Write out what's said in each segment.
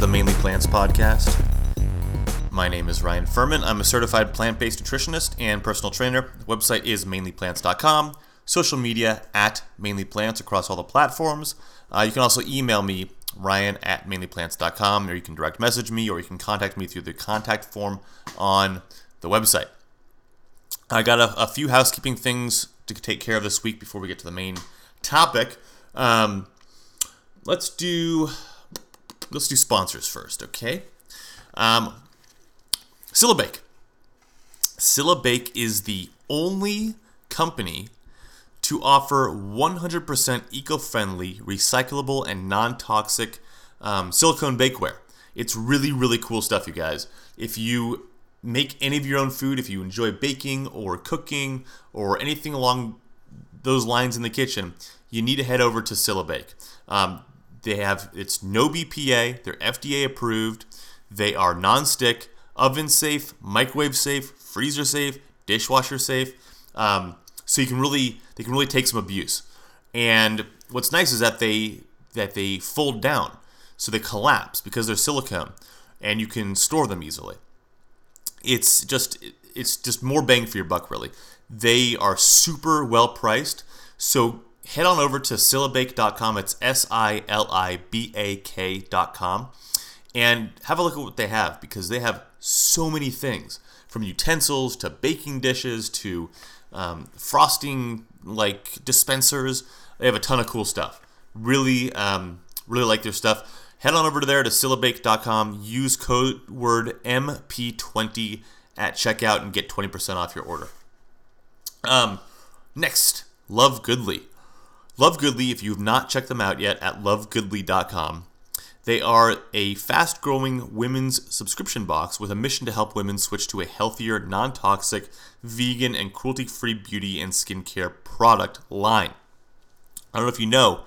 the Mainly Plants Podcast. My name is Ryan Furman. I'm a certified plant based nutritionist and personal trainer. The website is mainlyplants.com. Social media at mainlyplants across all the platforms. Uh, you can also email me, ryan at mainlyplants.com, or you can direct message me, or you can contact me through the contact form on the website. I got a, a few housekeeping things to take care of this week before we get to the main topic. Um, let's do let's do sponsors first, okay? Um, Bake. Bake is the only company to offer 100% eco-friendly, recyclable, and non-toxic um, silicone bakeware. It's really, really cool stuff, you guys. If you make any of your own food, if you enjoy baking or cooking or anything along those lines in the kitchen, you need to head over to Silibake. Um, they have it's no BPA, they're FDA approved, they are non-stick, oven safe, microwave safe, freezer safe, dishwasher safe. Um, so you can really they can really take some abuse. And what's nice is that they that they fold down, so they collapse because they're silicone, and you can store them easily. It's just it's just more bang for your buck, really. They are super well priced, so head on over to silibake.com. It's S I L I B A K.com and have a look at what they have because they have so many things from utensils to baking dishes to um, frosting like dispensers. They have a ton of cool stuff. Really, um, really like their stuff. Head on over to there to silibake.com. Use code word MP20 at checkout and get 20% off your order. Um, next, Love Goodly. Love Goodly, if you have not checked them out yet at lovegoodly.com, they are a fast growing women's subscription box with a mission to help women switch to a healthier, non toxic, vegan, and cruelty free beauty and skincare product line. I don't know if you know,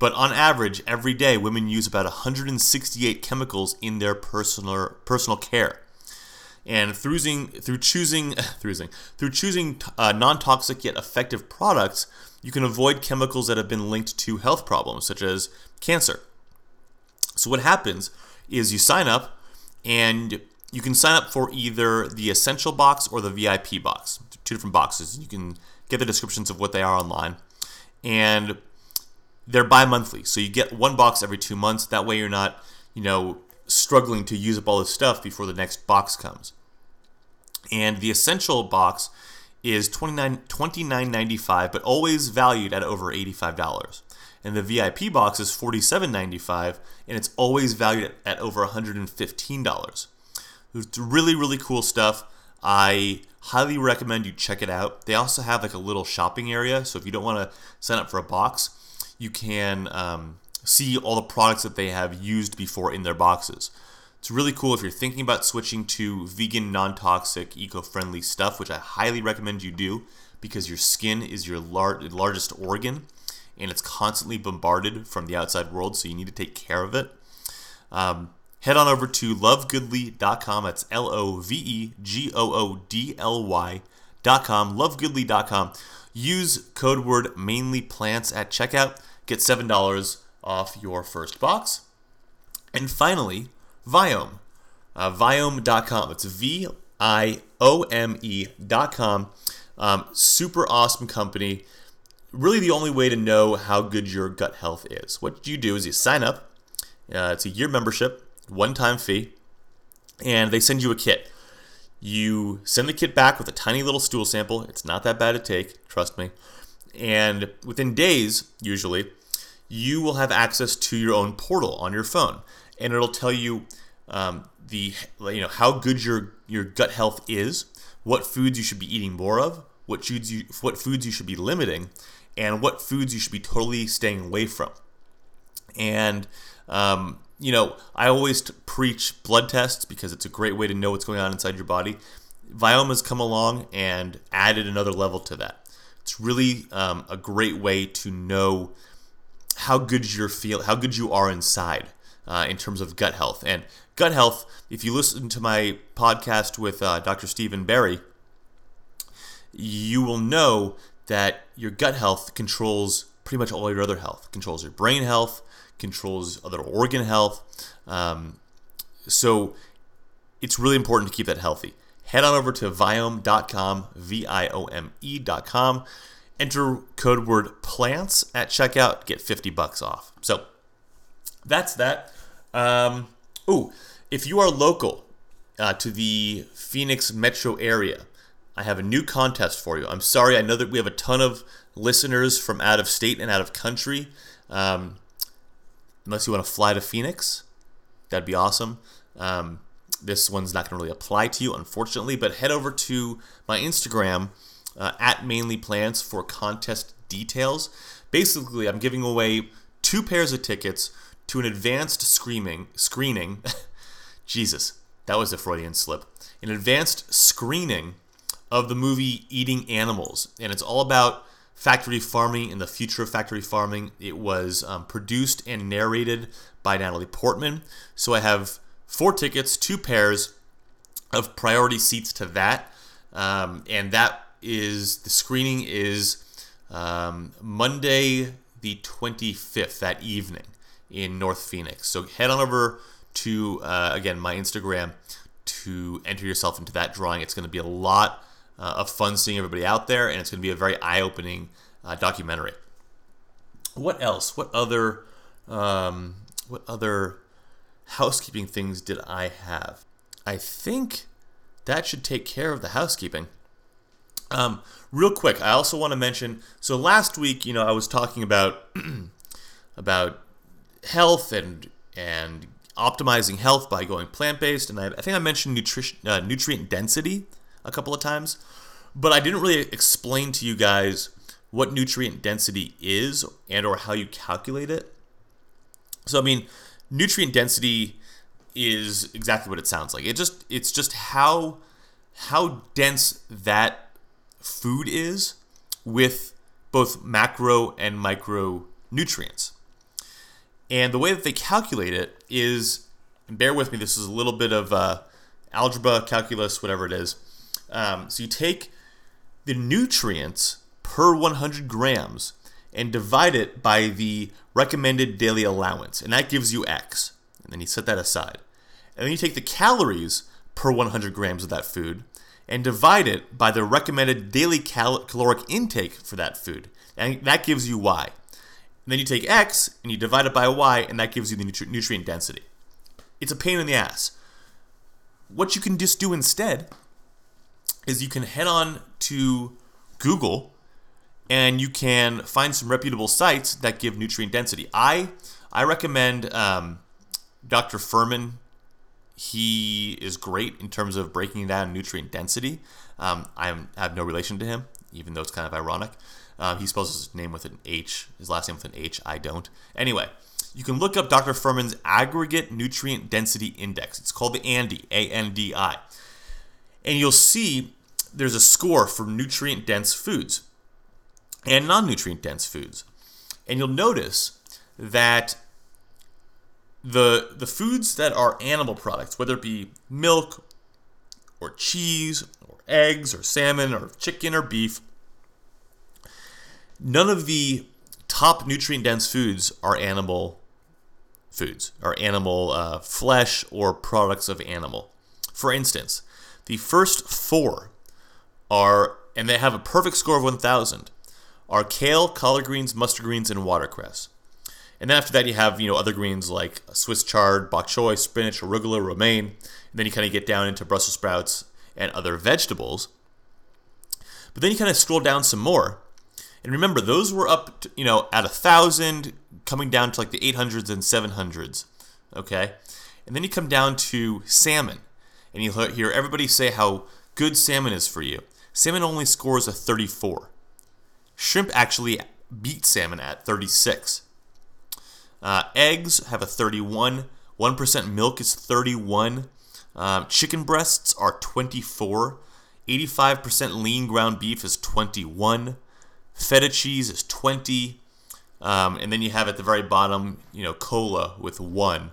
but on average, every day women use about 168 chemicals in their personal, personal care. And through, through choosing through, through choosing uh, non-toxic yet effective products, you can avoid chemicals that have been linked to health problems such as cancer. So what happens is you sign up and you can sign up for either the essential box or the VIP box, two different boxes. You can get the descriptions of what they are online. And they're bi-monthly. So you get one box every 2 months. That way you're not, you know, struggling to use up all this stuff before the next box comes. And the essential box is $29, $29.95, but always valued at over $85. And the VIP box is $47.95, and it's always valued at, at over $115. It's really, really cool stuff. I highly recommend you check it out. They also have like a little shopping area, so if you don't want to sign up for a box, you can um, see all the products that they have used before in their boxes. It's really cool if you're thinking about switching to vegan, non toxic, eco friendly stuff, which I highly recommend you do because your skin is your lar- largest organ and it's constantly bombarded from the outside world, so you need to take care of it. Um, head on over to lovegoodly.com. That's L O V E G O O D L Y.com. Lovegoodly.com. Use code word mainly plants at checkout. Get $7 off your first box. And finally, Viome. Uh, Viome.com. It's V I O M E.com. Um, super awesome company. Really, the only way to know how good your gut health is. What you do is you sign up. Uh, it's a year membership, one time fee, and they send you a kit. You send the kit back with a tiny little stool sample. It's not that bad to take, trust me. And within days, usually, you will have access to your own portal on your phone, and it'll tell you um, the you know how good your your gut health is, what foods you should be eating more of, what foods you what foods you should be limiting, and what foods you should be totally staying away from. And um, you know, I always preach blood tests because it's a great way to know what's going on inside your body. Viome's come along and added another level to that. It's really um, a great way to know how good you're feel, how good you are inside uh, in terms of gut health. And gut health, if you listen to my podcast with uh, Dr. Stephen Barry, you will know that your gut health controls pretty much all your other health. Controls your brain health, controls other organ health. Um, so it's really important to keep that healthy. Head on over to viome.com, V I O M E.com. Enter code word plants at checkout, get 50 bucks off. So that's that. Um, oh, if you are local uh, to the Phoenix metro area, I have a new contest for you. I'm sorry, I know that we have a ton of listeners from out of state and out of country. Um, unless you want to fly to Phoenix, that'd be awesome. Um, this one's not going to really apply to you, unfortunately, but head over to my Instagram uh, at mainly plants for contest details. Basically, I'm giving away two pairs of tickets to an advanced screaming screening. Jesus, that was a Freudian slip. An advanced screening of the movie Eating Animals, and it's all about factory farming and the future of factory farming. It was um, produced and narrated by Natalie Portman. So I have four tickets, two pairs of priority seats to that, um, and that is the screening is um, Monday the 25th that evening in North Phoenix. So head on over to uh, again my Instagram to enter yourself into that drawing. It's going to be a lot uh, of fun seeing everybody out there, and it's going to be a very eye-opening uh, documentary. What else? What other? Um, what other housekeeping things did I have? I think that should take care of the housekeeping. Um, real quick, I also want to mention. So last week, you know, I was talking about about health and and optimizing health by going plant based, and I, I, think I mentioned nutrition, uh, nutrient density a couple of times, but I didn't really explain to you guys what nutrient density is and or how you calculate it. So I mean, nutrient density is exactly what it sounds like. It just it's just how how dense that food is with both macro and micro nutrients. And the way that they calculate it is, bear with me, this is a little bit of uh, algebra, calculus, whatever it is. Um, so you take the nutrients per 100 grams and divide it by the recommended daily allowance, and that gives you X. And then you set that aside. And then you take the calories per 100 grams of that food and divide it by the recommended daily cal- caloric intake for that food, and that gives you Y. And then you take X and you divide it by Y, and that gives you the nutri- nutrient density. It's a pain in the ass. What you can just do instead is you can head on to Google and you can find some reputable sites that give nutrient density. I I recommend um, Dr. Fuhrman. He is great in terms of breaking down nutrient density. Um, I have no relation to him, even though it's kind of ironic. Um, he spells his name with an H, his last name with an H. I don't. Anyway, you can look up Dr. Fuhrman's aggregate nutrient density index. It's called the ANDI, A N D I. And you'll see there's a score for nutrient dense foods and non nutrient dense foods. And you'll notice that the, the foods that are animal products, whether it be milk or cheese or eggs or salmon or chicken or beef, none of the top nutrient dense foods are animal foods, are animal uh, flesh or products of animal. For instance, the first four are, and they have a perfect score of 1,000, are kale, collard greens, mustard greens, and watercress. And then after that, you have you know other greens like Swiss chard, bok choy, spinach, arugula, romaine. And then you kind of get down into Brussels sprouts and other vegetables. But then you kind of scroll down some more, and remember, those were up, to, you know, at a thousand, coming down to like the 800s and 700s. Okay, and then you come down to salmon, and you hear everybody say how good salmon is for you. Salmon only scores a 34. Shrimp actually beat salmon at 36. Uh, eggs have a 31. 1% milk is 31. Um, chicken breasts are 24. 85% lean ground beef is 21. Feta cheese is 20. Um, and then you have at the very bottom, you know, cola with one,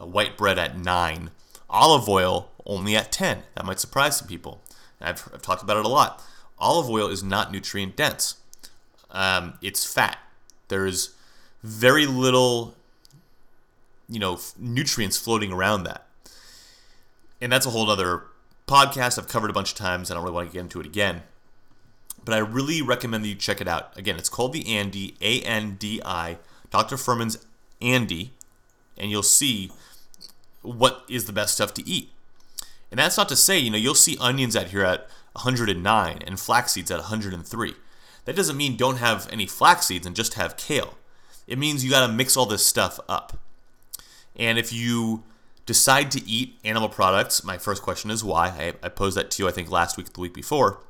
uh, white bread at nine, olive oil only at 10. That might surprise some people. I've, I've talked about it a lot. Olive oil is not nutrient dense. Um, it's fat. There's very little you know nutrients floating around that. And that's a whole other podcast I've covered a bunch of times. I don't really want to get into it again. But I really recommend that you check it out. Again, it's called the ANDI, A N D I, Dr. Fuhrman's ANDI, and you'll see what is the best stuff to eat. And that's not to say, you know, you'll see onions out here at 109 and flax seeds at 103. That doesn't mean don't have any flax seeds and just have kale. It means you got to mix all this stuff up. And if you decide to eat animal products, my first question is why. I, I posed that to you, I think, last week, the week before.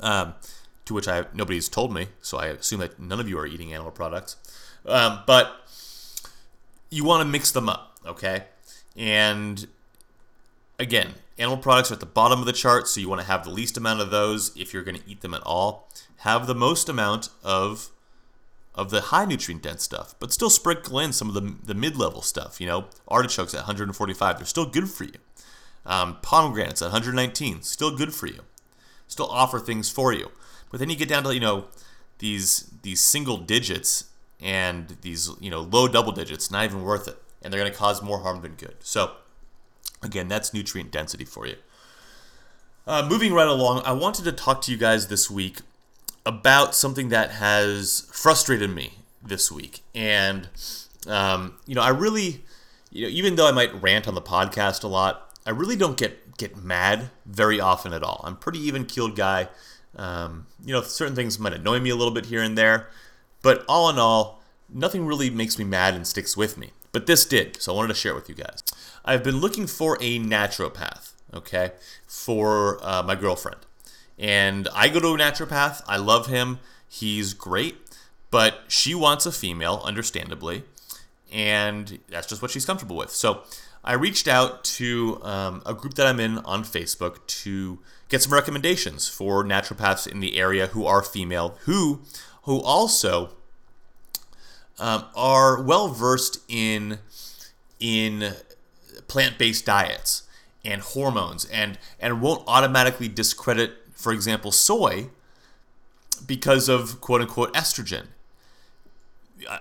Um, to which I nobody's told me, so I assume that none of you are eating animal products. Um, but you want to mix them up, okay? And again, animal products are at the bottom of the chart, so you want to have the least amount of those if you're going to eat them at all. Have the most amount of of the high nutrient dense stuff, but still sprinkle in some of the, the mid level stuff. You know, artichokes at 145, they're still good for you. Um, pomegranates at 119, still good for you. Still offer things for you. But then you get down to, you know, these these single digits and these, you know, low double digits, not even worth it. And they're going to cause more harm than good. So, again, that's nutrient density for you. Uh, moving right along, I wanted to talk to you guys this week about something that has frustrated me this week. And, um, you know, I really, you know, even though I might rant on the podcast a lot, I really don't get, get mad very often at all. I'm pretty even keeled guy. Um, you know, certain things might annoy me a little bit here and there, but all in all, nothing really makes me mad and sticks with me. But this did, so I wanted to share it with you guys. I've been looking for a naturopath, okay, for uh, my girlfriend. And I go to a naturopath. I love him. He's great. But she wants a female, understandably. And that's just what she's comfortable with. So I reached out to um, a group that I'm in on Facebook to get some recommendations for naturopaths in the area who are female, who who also um, are well versed in in plant-based diets and hormones and and won't automatically discredit for example, soy because of quote unquote estrogen.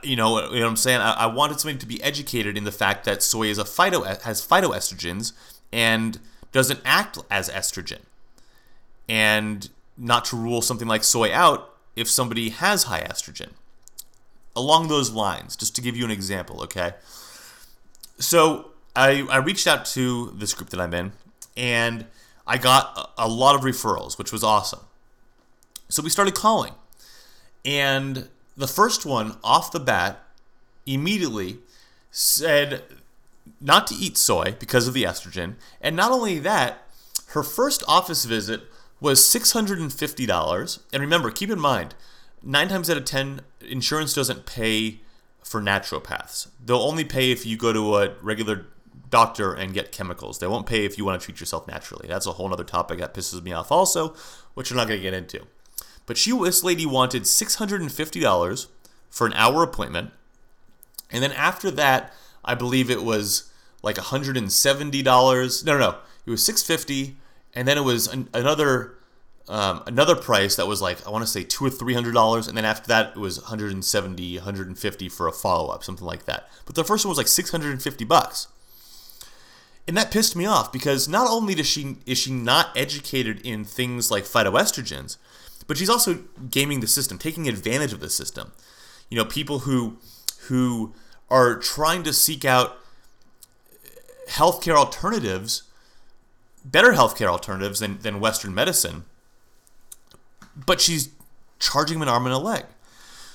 You know, you know what I'm saying? I, I wanted somebody to be educated in the fact that soy is a phyto has phytoestrogens and doesn't act as estrogen, and not to rule something like soy out if somebody has high estrogen. Along those lines, just to give you an example, okay? So I, I reached out to this group that I'm in, and I got a lot of referrals, which was awesome. So we started calling. And the first one off the bat immediately said not to eat soy because of the estrogen. And not only that, her first office visit was $650. And remember, keep in mind, nine times out of 10, insurance doesn't pay for naturopaths. They'll only pay if you go to a regular doctor and get chemicals. They won't pay if you want to treat yourself naturally. That's a whole other topic that pisses me off also, which we're not going to get into. But she, this lady wanted $650 for an hour appointment. And then after that, I believe it was like $170. No, no, no. It was 650 and then it was an, another um, another price that was like I want to say two or three hundred dollars, and then after that it was 170, 150 for a follow up, something like that. But the first one was like 650 bucks. And that pissed me off because not only does she is she not educated in things like phytoestrogens, but she's also gaming the system, taking advantage of the system. You know, people who who are trying to seek out healthcare alternatives, better healthcare alternatives than, than Western medicine, but she's charging them an arm and a leg.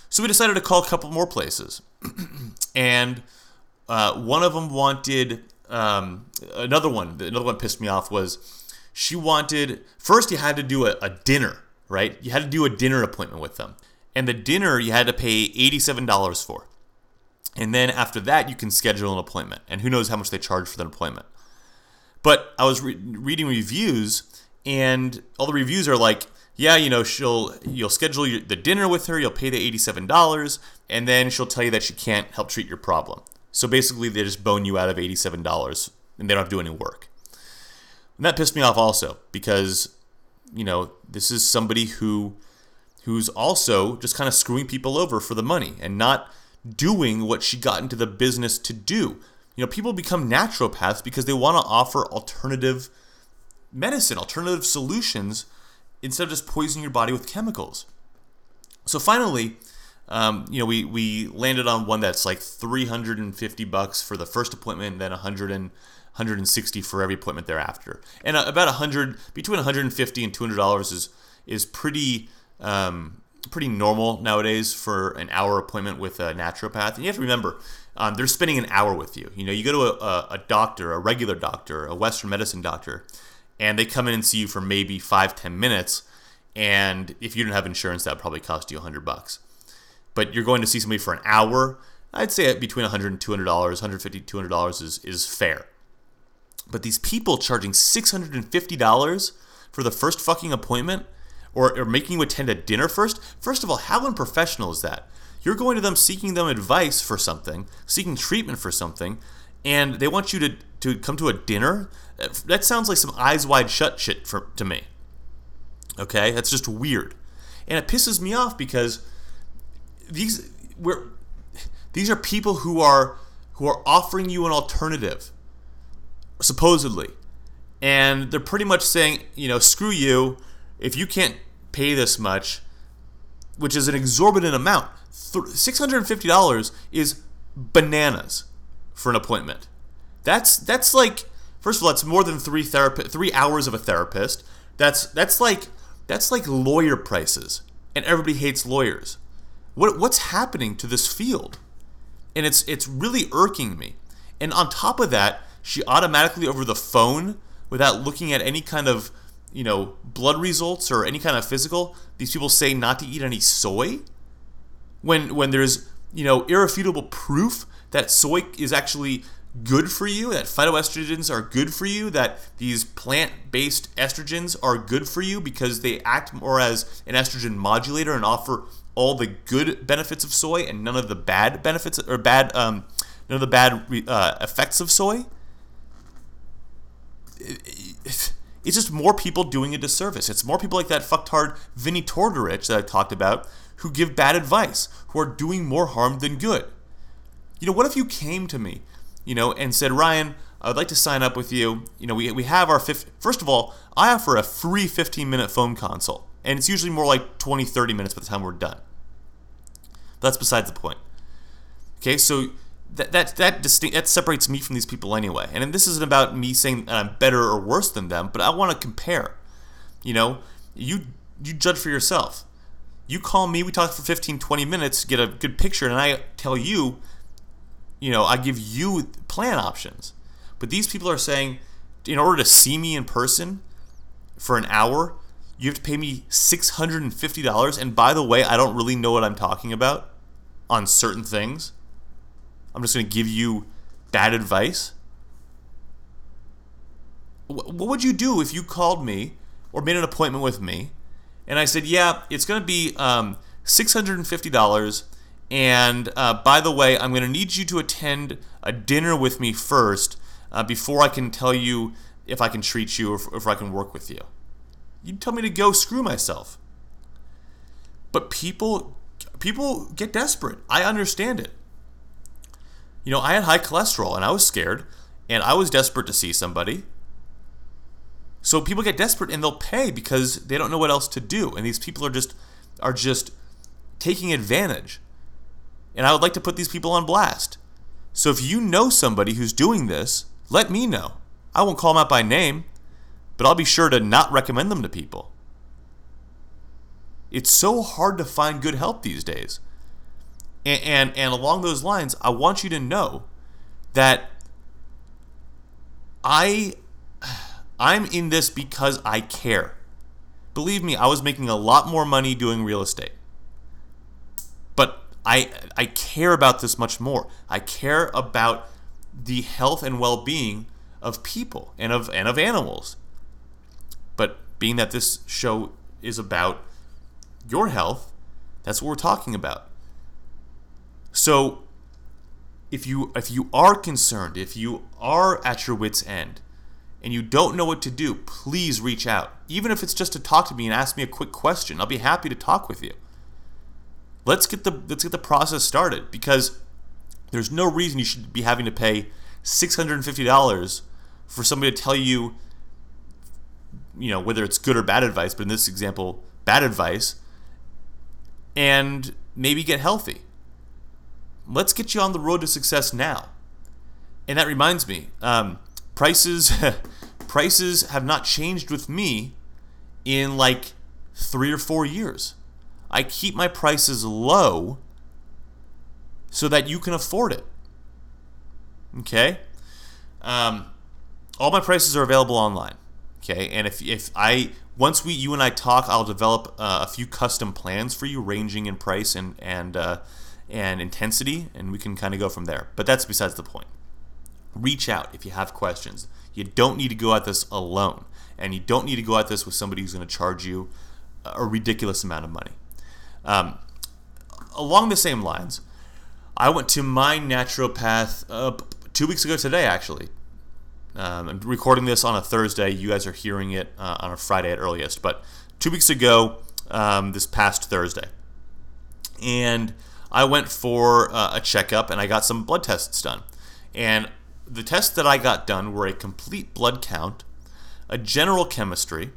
So we decided to call a couple more places. and uh, one of them wanted um, another one, another one pissed me off was she wanted first you had to do a, a dinner, right? You had to do a dinner appointment with them, and the dinner you had to pay eighty-seven dollars for, and then after that you can schedule an appointment, and who knows how much they charge for that appointment. But I was re- reading reviews, and all the reviews are like, yeah, you know, she'll you'll schedule your, the dinner with her, you'll pay the eighty-seven dollars, and then she'll tell you that she can't help treat your problem. So basically, they just bone you out of $87 and they don't have to do any work. And that pissed me off also because, you know, this is somebody who who's also just kind of screwing people over for the money and not doing what she got into the business to do. You know, people become naturopaths because they want to offer alternative medicine, alternative solutions instead of just poisoning your body with chemicals. So finally, um, you know, we, we landed on one that's like 350 bucks for the first appointment, then 100 and 160 for every appointment thereafter. And uh, about 100 between 150 and 200 dollars is is pretty um, pretty normal nowadays for an hour appointment with a naturopath. And you have to remember, um, they're spending an hour with you. You know, you go to a, a, doctor, a regular doctor, a Western medicine doctor, and they come in and see you for maybe five, ten minutes. And if you don't have insurance, that probably cost you a 100 bucks. But you're going to see somebody for an hour. I'd say between 100 and 200 dollars, 150 200 dollars is is fair. But these people charging $650 for the first fucking appointment or, or making you attend a dinner first, first of all, how unprofessional is that? You're going to them seeking them advice for something, seeking treatment for something, and they want you to, to come to a dinner? That sounds like some eyes wide shut shit for, to me. Okay? That's just weird. And it pisses me off because these we're, these are people who are who are offering you an alternative supposedly. And they're pretty much saying, you know, screw you. If you can't pay this much, which is an exorbitant amount, $650 is bananas for an appointment. That's that's like first of all, that's more than three therapy three hours of a therapist. That's that's like that's like lawyer prices, and everybody hates lawyers. What what's happening to this field? And it's it's really irking me. And on top of that, she automatically over the phone without looking at any kind of you know blood results or any kind of physical these people say not to eat any soy. When when there's you know irrefutable proof that soy is actually good for you that phytoestrogens are good for you that these plant-based estrogens are good for you because they act more as an estrogen modulator and offer all the good benefits of soy and none of the bad benefits or bad um, none of the bad uh, effects of soy it's just more people doing a disservice. It's more people like that fucktard Vinnie Tortorich that I talked about who give bad advice, who are doing more harm than good. You know, what if you came to me, you know, and said, Ryan, I would like to sign up with you. You know, we, we have our fifth. First of all, I offer a free 15 minute phone consult, and it's usually more like 20, 30 minutes by the time we're done. That's besides the point. Okay, so that that that distinct that separates me from these people anyway. And this isn't about me saying I'm better or worse than them, but I want to compare. You know, you you judge for yourself. You call me, we talk for 15, 20 minutes, get a good picture, and I tell you, you know, I give you plan options. But these people are saying, in order to see me in person for an hour, you have to pay me $650. And by the way, I don't really know what I'm talking about on certain things. I'm just going to give you bad advice? What would you do if you called me or made an appointment with me and I said, yeah, it's going to be um, $650. And uh, by the way, I'm going to need you to attend a dinner with me first uh, before I can tell you if I can treat you or if, if I can work with you. You'd tell me to go screw myself. But people people get desperate. I understand it. You know, I had high cholesterol and I was scared and I was desperate to see somebody. So people get desperate and they'll pay because they don't know what else to do and these people are just are just taking advantage. And I would like to put these people on blast. So if you know somebody who's doing this, let me know. I won't call them out by name, but I'll be sure to not recommend them to people. It's so hard to find good help these days. And, and, and along those lines, I want you to know that I I'm in this because I care. Believe me, I was making a lot more money doing real estate. But I I care about this much more. I care about the health and well-being of people and of and of animals. But being that this show is about your health, that's what we're talking about. So if you if you are concerned, if you are at your wits end and you don't know what to do, please reach out. Even if it's just to talk to me and ask me a quick question, I'll be happy to talk with you. let's get the let's get the process started because there's no reason you should be having to pay $650 for somebody to tell you you know whether it's good or bad advice but in this example bad advice and maybe get healthy let's get you on the road to success now. And that reminds me um, prices prices have not changed with me in like three or four years. I keep my prices low so that you can afford it. Okay? Um, all my prices are available online. Okay, and if, if I once we you and I talk, I'll develop uh, a few custom plans for you, ranging in price and and uh, and intensity, and we can kind of go from there. But that's besides the point. Reach out if you have questions. You don't need to go at this alone, and you don't need to go at this with somebody who's going to charge you a ridiculous amount of money. Um, along the same lines, I went to my naturopath uh, two weeks ago today, actually, um, I'm recording this on a Thursday. You guys are hearing it uh, on a Friday at earliest. But two weeks ago, um, this past Thursday, and I went for uh, a checkup and I got some blood tests done. And the tests that I got done were a complete blood count, a general chemistry,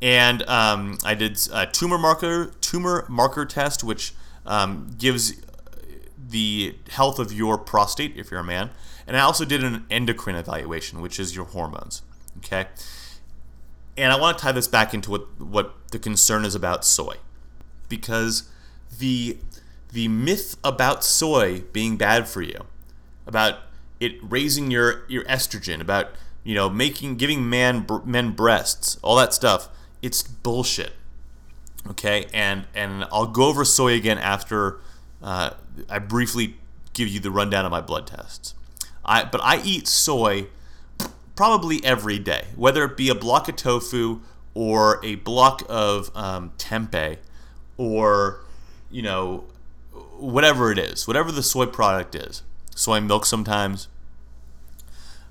and um, I did a tumor marker tumor marker test, which um, gives the health of your prostate if you're a man and I also did an endocrine evaluation, which is your hormones. Okay? And I want to tie this back into what, what the concern is about soy. Because the the myth about soy being bad for you, about it raising your, your estrogen, about you know making giving man men breasts, all that stuff, it's bullshit. Okay, and and I'll go over soy again after uh, I briefly give you the rundown of my blood tests. I but I eat soy probably every day, whether it be a block of tofu or a block of um, tempeh or you know whatever it is, whatever the soy product is, soy milk sometimes.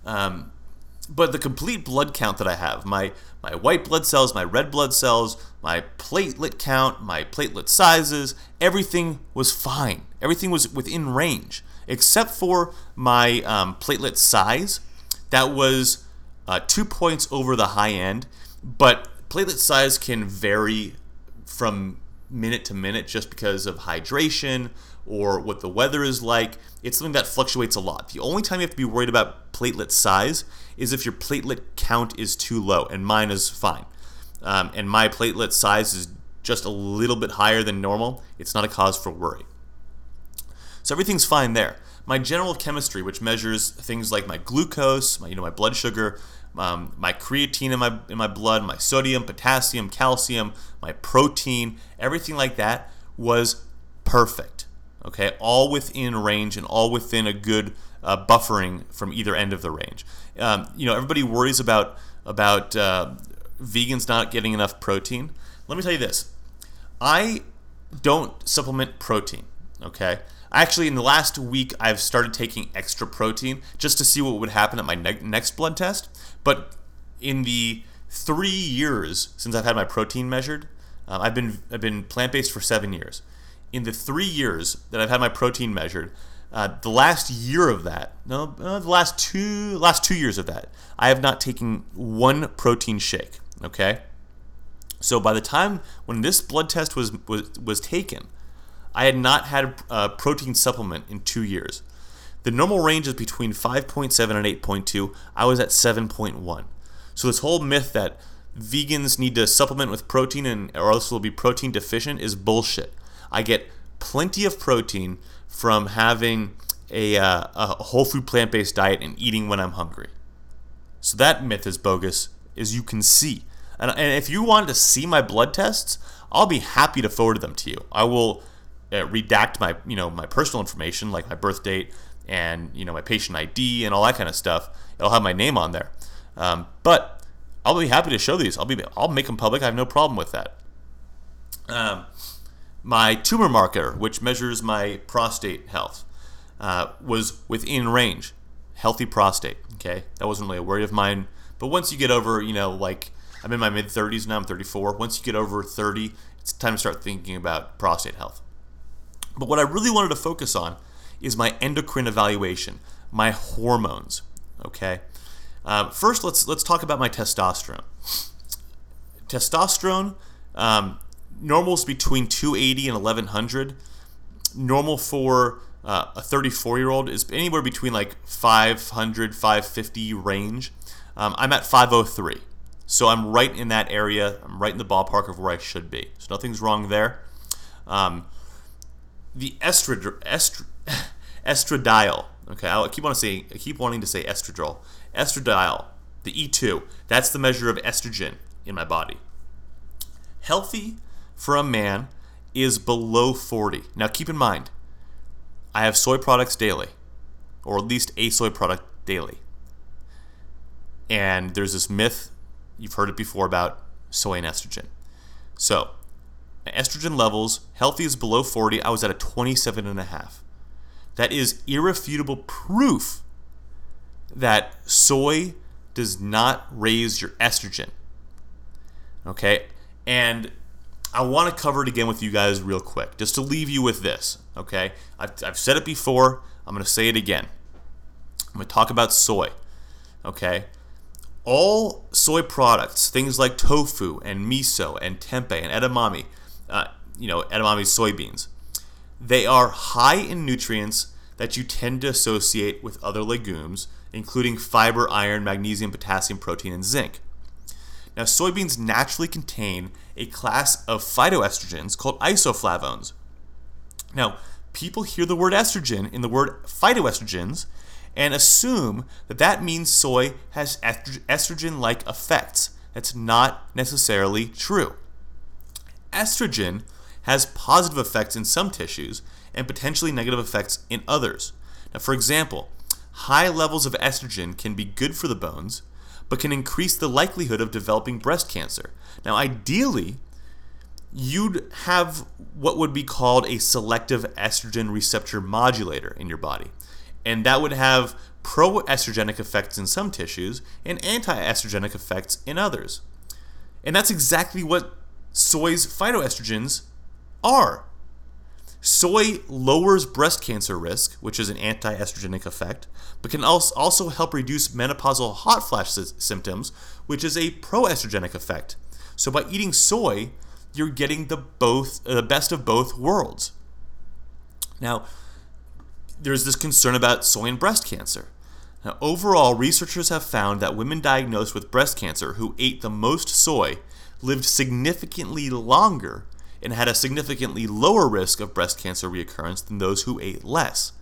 Um, but the complete blood count that I have, my my white blood cells, my red blood cells, my platelet count, my platelet sizes, everything was fine. Everything was within range except for my um, platelet size. That was uh, two points over the high end, but platelet size can vary from minute to minute just because of hydration or what the weather is like. It's something that fluctuates a lot. The only time you have to be worried about platelet size is if your platelet count is too low, and mine is fine. Um, and my platelet size is just a little bit higher than normal. It's not a cause for worry. So everything's fine there. My general chemistry, which measures things like my glucose, my you know my blood sugar, um, my creatine in my in my blood, my sodium, potassium, calcium, my protein, everything like that was perfect. Okay, all within range and all within a good uh, buffering from either end of the range. Um, you know, everybody worries about about uh, vegans not getting enough protein. Let me tell you this: I don't supplement protein. Okay, Actually, in the last week, I've started taking extra protein just to see what would happen at my ne- next blood test. But in the three years since I've had my protein measured, um, I've been I've been plant based for seven years. In the three years that I've had my protein measured, uh, the last year of that, no, uh, the last two last two years of that, I have not taken one protein shake. Okay, so by the time when this blood test was was was taken, I had not had a protein supplement in two years. The normal range is between 5.7 and 8.2. I was at 7.1. So this whole myth that vegans need to supplement with protein and or else they'll be protein deficient is bullshit. I get plenty of protein from having a, uh, a whole food plant based diet and eating when I'm hungry. So that myth is bogus, as you can see. And, and if you wanted to see my blood tests, I'll be happy to forward them to you. I will uh, redact my you know my personal information like my birth date and you know my patient ID and all that kind of stuff. It'll have my name on there. Um, but I'll be happy to show these. I'll be I'll make them public. I have no problem with that. Um, my tumor marker, which measures my prostate health, uh, was within range. Healthy prostate. Okay, that wasn't really a worry of mine. But once you get over, you know, like I'm in my mid 30s now. I'm 34. Once you get over 30, it's time to start thinking about prostate health. But what I really wanted to focus on is my endocrine evaluation, my hormones. Okay. Uh, first, let's let's talk about my testosterone. Testosterone, um, normal is between 280 and 1100. Normal for uh, a 34 year old is anywhere between like 500, 550 range. Um, I'm at 503. So I'm right in that area. I'm right in the ballpark of where I should be. So nothing's wrong there. Um, the estrad- estr- estradiol. Okay, I keep wanting to say I keep wanting to say estradiol. Estradiol, the E2. That's the measure of estrogen in my body. Healthy for a man is below 40. Now keep in mind, I have soy products daily, or at least a soy product daily. And there's this myth, you've heard it before about soy and estrogen. So, estrogen levels, healthy is below 40. I was at a 27 and a half. That is irrefutable proof that soy does not raise your estrogen. Okay? And I want to cover it again with you guys real quick, just to leave you with this. Okay? I've, I've said it before, I'm going to say it again. I'm going to talk about soy. Okay? All soy products, things like tofu and miso and tempeh and edamame, uh, you know, edamame soybeans, they are high in nutrients that you tend to associate with other legumes, including fiber, iron, magnesium, potassium, protein, and zinc. Now, soybeans naturally contain a class of phytoestrogens called isoflavones. Now, people hear the word estrogen in the word phytoestrogens and assume that that means soy has estrogen like effects. That's not necessarily true. Estrogen has positive effects in some tissues and potentially negative effects in others. Now, for example, high levels of estrogen can be good for the bones, but can increase the likelihood of developing breast cancer. Now, ideally, you'd have what would be called a selective estrogen receptor modulator in your body. And that would have pro-estrogenic effects in some tissues and anti-estrogenic effects in others. And that's exactly what soy's phytoestrogens are. Soy lowers breast cancer risk, which is an anti estrogenic effect, but can also help reduce menopausal hot flash symptoms, which is a pro estrogenic effect. So by eating soy, you're getting the both uh, the best of both worlds. Now, there's this concern about soy and breast cancer. Now, overall, researchers have found that women diagnosed with breast cancer who ate the most soy lived significantly longer and had a significantly lower risk of breast cancer reoccurrence than those who ate less.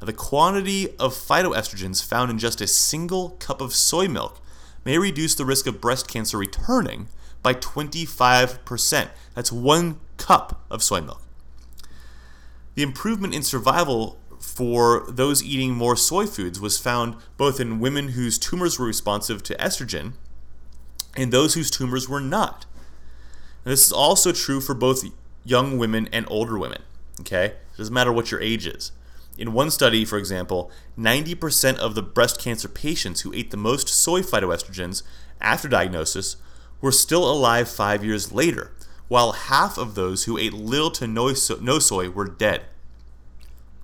Now, the quantity of phytoestrogens found in just a single cup of soy milk may reduce the risk of breast cancer returning by 25%. That's one cup of soy milk. The improvement in survival for those eating more soy foods was found both in women whose tumors were responsive to estrogen and those whose tumors were not. And this is also true for both young women and older women. Okay? It doesn't matter what your age is. In one study, for example, 90% of the breast cancer patients who ate the most soy phytoestrogens after diagnosis were still alive five years later, while half of those who ate little to no, no soy were dead.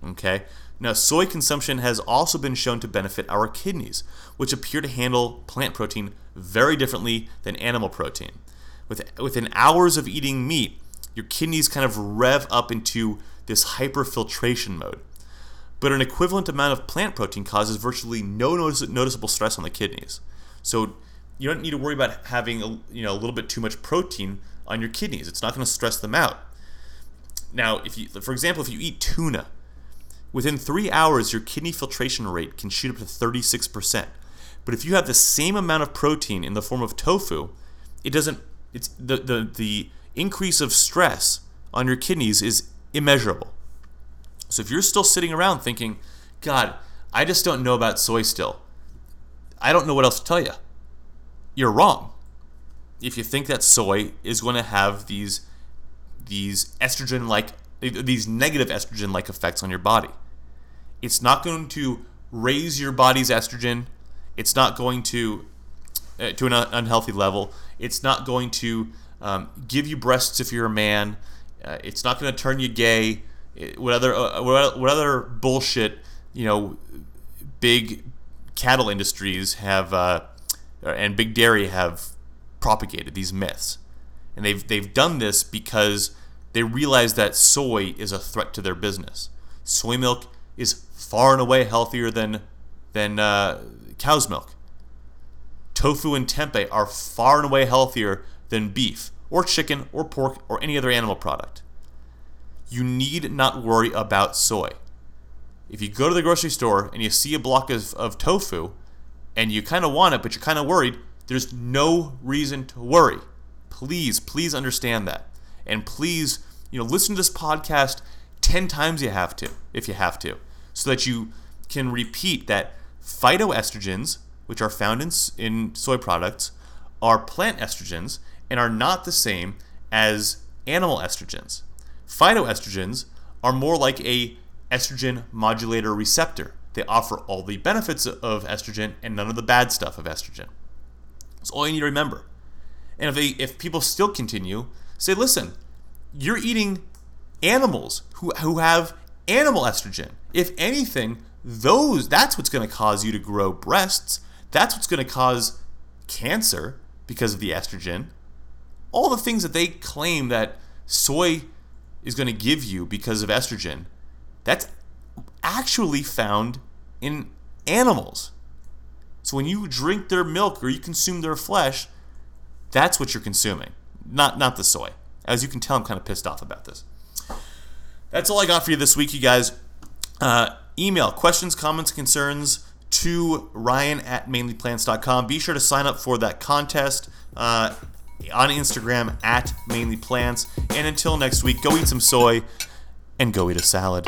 Okay? Now, soy consumption has also been shown to benefit our kidneys, which appear to handle plant protein very differently than animal protein with, within hours of eating meat, your kidneys kind of rev up into this hyperfiltration mode. But an equivalent amount of plant protein causes virtually no notice- noticeable stress on the kidneys. So you don't need to worry about having a, you know a little bit too much protein on your kidneys. It's not going to stress them out. Now, if you, for example, if you eat tuna, within three hours your kidney filtration rate can shoot up to 36%. But if you have the same amount of protein in the form of tofu, it doesn't it's the, the, the increase of stress on your kidneys is immeasurable. So if you're still sitting around thinking, God, I just don't know about soy still, I don't know what else to tell you. You're wrong. If you think that soy is going to have these these estrogen like these negative estrogen like effects on your body. It's not going to raise your body's estrogen. It's not going to uh, to an unhealthy level. It's not going to um, give you breasts if you're a man. Uh, it's not going to turn you gay. what other uh, what other bullshit you know big cattle industries have uh, and big dairy have propagated these myths, and they've they've done this because they realize that soy is a threat to their business. Soy milk is far and away healthier than than uh, cow's milk. Tofu and tempeh are far and away healthier than beef or chicken or pork or any other animal product. You need not worry about soy. If you go to the grocery store and you see a block of, of tofu and you kind of want it, but you're kind of worried, there's no reason to worry. Please, please understand that. And please, you know, listen to this podcast 10 times you have to, if you have to, so that you can repeat that phytoestrogens, which are found in, in soy products, are plant estrogens and are not the same as animal estrogens. Phytoestrogens are more like a estrogen modulator receptor. They offer all the benefits of estrogen and none of the bad stuff of estrogen. That's all you need to remember. And if they, if people still continue, say, listen, you're eating animals who, who have animal estrogen. If anything, those that's what's going to cause you to grow breasts. That's what's going to cause cancer because of the estrogen. All the things that they claim that soy is going to give you because of estrogen, that's actually found in animals. So when you drink their milk or you consume their flesh, that's what you're consuming, not not the soy. As you can tell, I'm kind of pissed off about this. That's all I got for you this week, you guys. Uh, email questions, comments, concerns to ryan at mainlyplants.com. Be sure to sign up for that contest. Uh, on Instagram at mainlyplants. And until next week, go eat some soy and go eat a salad.